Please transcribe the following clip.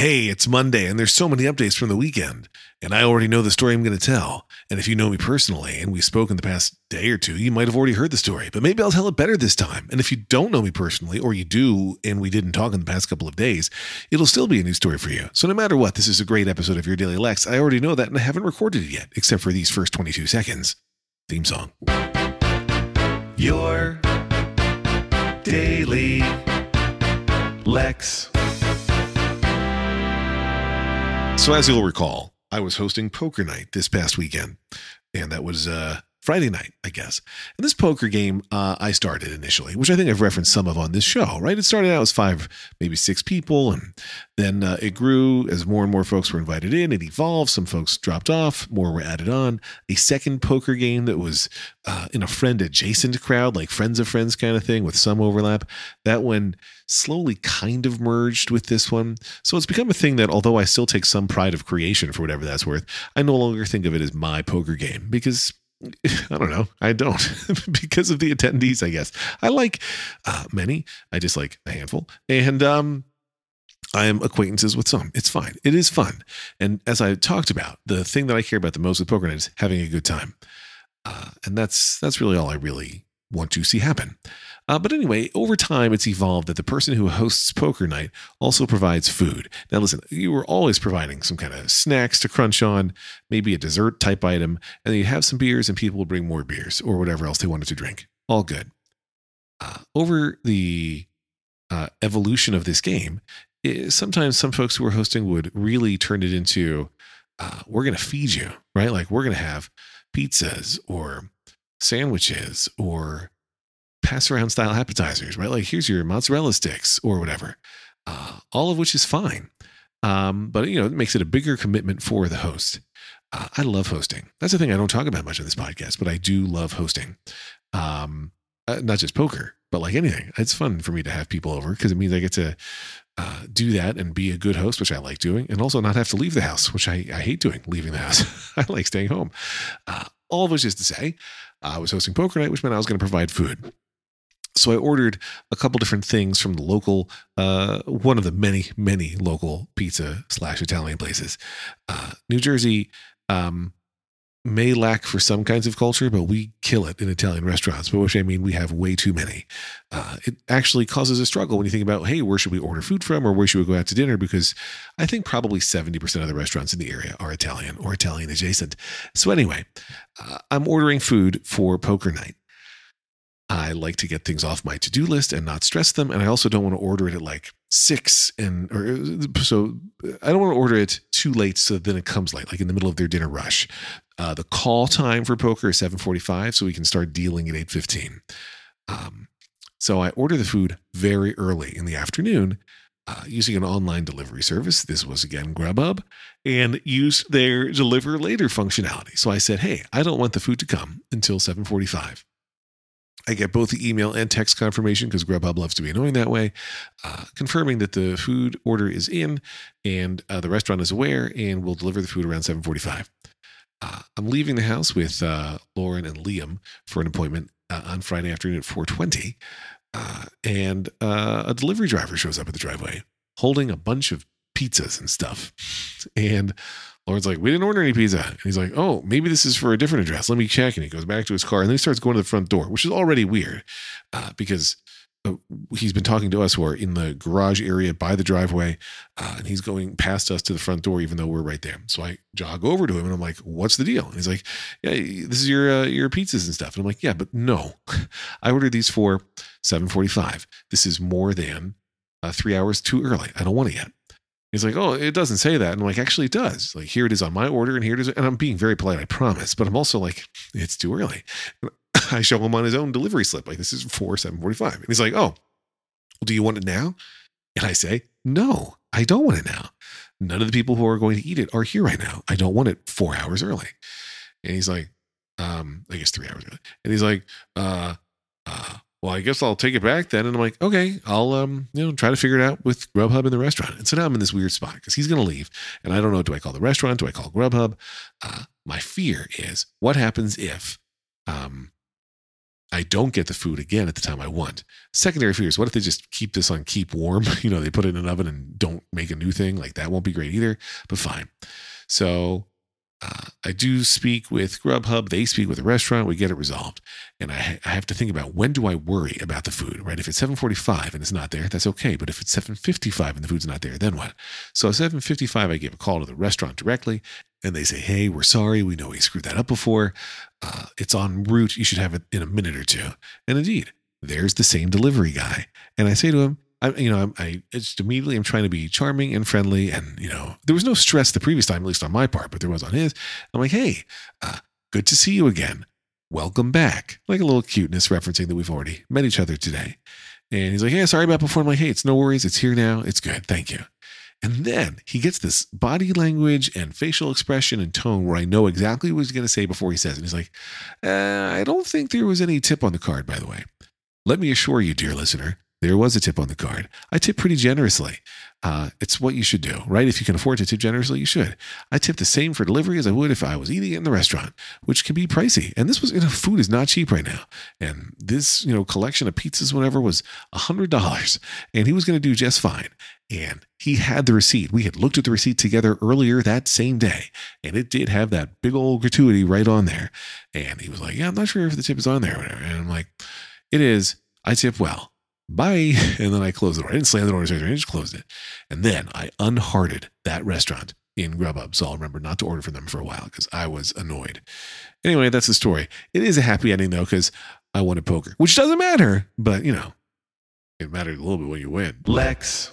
Hey, it's Monday and there's so many updates from the weekend, and I already know the story I'm going to tell. And if you know me personally and we spoke in the past day or two, you might have already heard the story, but maybe I'll tell it better this time. And if you don't know me personally, or you do and we didn't talk in the past couple of days, it'll still be a new story for you. So no matter what, this is a great episode of Your Daily Lex. I already know that and I haven't recorded it yet, except for these first 22 seconds. Theme song. Your Daily Lex. So, as you'll recall, I was hosting poker night this past weekend, and that was uh, Friday night, I guess. And this poker game uh, I started initially, which I think I've referenced some of on this show, right? It started out as five, maybe six people, and then uh, it grew as more and more folks were invited in. It evolved. Some folks dropped off, more were added on. A second poker game that was uh, in a friend adjacent crowd, like friends of friends kind of thing with some overlap. That one slowly kind of merged with this one. So it's become a thing that, although I still take some pride of creation for whatever that's worth, I no longer think of it as my poker game because I don't know. I don't because of the attendees, I guess. I like uh, many. I just like a handful. And um, I am acquaintances with some. It's fine. It is fun. And as I talked about, the thing that I care about the most with poker night is having a good time. Uh, and that's that's really all I really want to see happen. Uh, but anyway, over time, it's evolved that the person who hosts poker night also provides food. Now, listen, you were always providing some kind of snacks to crunch on, maybe a dessert type item, and then you'd have some beers, and people would bring more beers or whatever else they wanted to drink. All good. Uh, over the uh, evolution of this game, it, sometimes some folks who were hosting would really turn it into uh, we're going to feed you, right? Like we're going to have pizzas or sandwiches or pass around style appetizers, right? Like here's your mozzarella sticks or whatever, uh, all of which is fine. Um, but you know, it makes it a bigger commitment for the host. Uh, I love hosting. That's the thing I don't talk about much on this podcast, but I do love hosting. Um, uh, not just poker, but like anything. It's fun for me to have people over because it means I get to uh, do that and be a good host, which I like doing, and also not have to leave the house, which I, I hate doing, leaving the house. I like staying home. Uh, all of which is to say, I was hosting poker night, which meant I was going to provide food. So I ordered a couple different things from the local, uh, one of the many, many local pizza slash Italian places. Uh, New Jersey um, may lack for some kinds of culture, but we kill it in Italian restaurants. By which I mean we have way too many. Uh, it actually causes a struggle when you think about, hey, where should we order food from, or where should we go out to dinner? Because I think probably seventy percent of the restaurants in the area are Italian or Italian adjacent. So anyway, uh, I'm ordering food for poker night. I like to get things off my to do list and not stress them. And I also don't want to order it at like six and or so I don't want to order it too late so then it comes late, like in the middle of their dinner rush. Uh, the call time for poker is 7:45, so we can start dealing at 8:15. Um, so I order the food very early in the afternoon uh, using an online delivery service. This was again Grubhub, and use their deliver later functionality. So I said, "Hey, I don't want the food to come until 7:45." I get both the email and text confirmation because Grubhub loves to be annoying that way, uh, confirming that the food order is in and uh, the restaurant is aware and will deliver the food around 7:45. Uh, I'm leaving the house with uh, Lauren and Liam for an appointment uh, on Friday afternoon at 4:20, uh, and a delivery driver shows up at the driveway holding a bunch of pizzas and stuff, and Lauren's like, we didn't order any pizza. And he's like, oh, maybe this is for a different address. Let me check. And he goes back to his car and then he starts going to the front door, which is already weird uh, because uh, he's been talking to us who are in the garage area by the driveway uh, and he's going past us to the front door even though we're right there so i jog over to him and i'm like what's the deal and he's like yeah this is your uh, your pizzas and stuff and i'm like yeah but no i ordered these for 7.45 this is more than uh, three hours too early i don't want it yet He's like, oh, it doesn't say that. And I'm like, actually, it does. Like, here it is on my order, and here it is. And I'm being very polite, I promise. But I'm also like, it's too early. I show him on his own delivery slip, like, this is 4 745. And he's like, oh, do you want it now? And I say, no, I don't want it now. None of the people who are going to eat it are here right now. I don't want it four hours early. And he's like, um, I guess three hours early. And he's like, uh, uh, well, I guess I'll take it back then. And I'm like, okay, I'll um, you know, try to figure it out with Grubhub in the restaurant. And so now I'm in this weird spot because he's going to leave, and I don't know. Do I call the restaurant? Do I call Grubhub? Uh, my fear is what happens if, um, I don't get the food again at the time I want. Secondary fears, what if they just keep this on keep warm? You know, they put it in an oven and don't make a new thing. Like that won't be great either, but fine. So I do speak with Grubhub. They speak with the restaurant. We get it resolved. And I, I have to think about when do I worry about the food, right? If it's 745 and it's not there, that's okay. But if it's 755 and the food's not there, then what? So at 755, I give a call to the restaurant directly and they say, hey, we're sorry. We know we screwed that up before. Uh, it's en route. You should have it in a minute or two. And indeed, there's the same delivery guy. And I say to him, I, you know, I, I just immediately I'm trying to be charming and friendly, and you know, there was no stress the previous time, at least on my part, but there was on his. I'm like, hey, uh, good to see you again. Welcome back. Like a little cuteness referencing that we've already met each other today. And he's like, hey, sorry about before. I'm like, hey, it's no worries. It's here now. It's good. Thank you. And then he gets this body language and facial expression and tone where I know exactly what he's going to say before he says it. He's like, uh, I don't think there was any tip on the card, by the way. Let me assure you, dear listener, there was a tip on the card. I tip pretty generously. Uh, it's what you should do, right? If you can afford to tip generously, you should. I tip the same for delivery as I would if I was eating it in the restaurant, which can be pricey. And this was, you know, food is not cheap right now. And this, you know, collection of pizzas, whatever, was a hundred dollars, and he was going to do just fine. And he had the receipt. We had looked at the receipt together earlier that same day, and it did have that big old gratuity right on there. And he was like, "Yeah, I'm not sure if the tip is on there." And I'm like, "It is. I tip well." Bye. And then I closed the door. I didn't slam the door, I just closed it. And then I unhearted that restaurant in Grubhub. So I'll remember not to order from them for a while because I was annoyed. Anyway, that's the story. It is a happy ending though, because I won a poker, which doesn't matter, but you know, it mattered a little bit when you win. Lex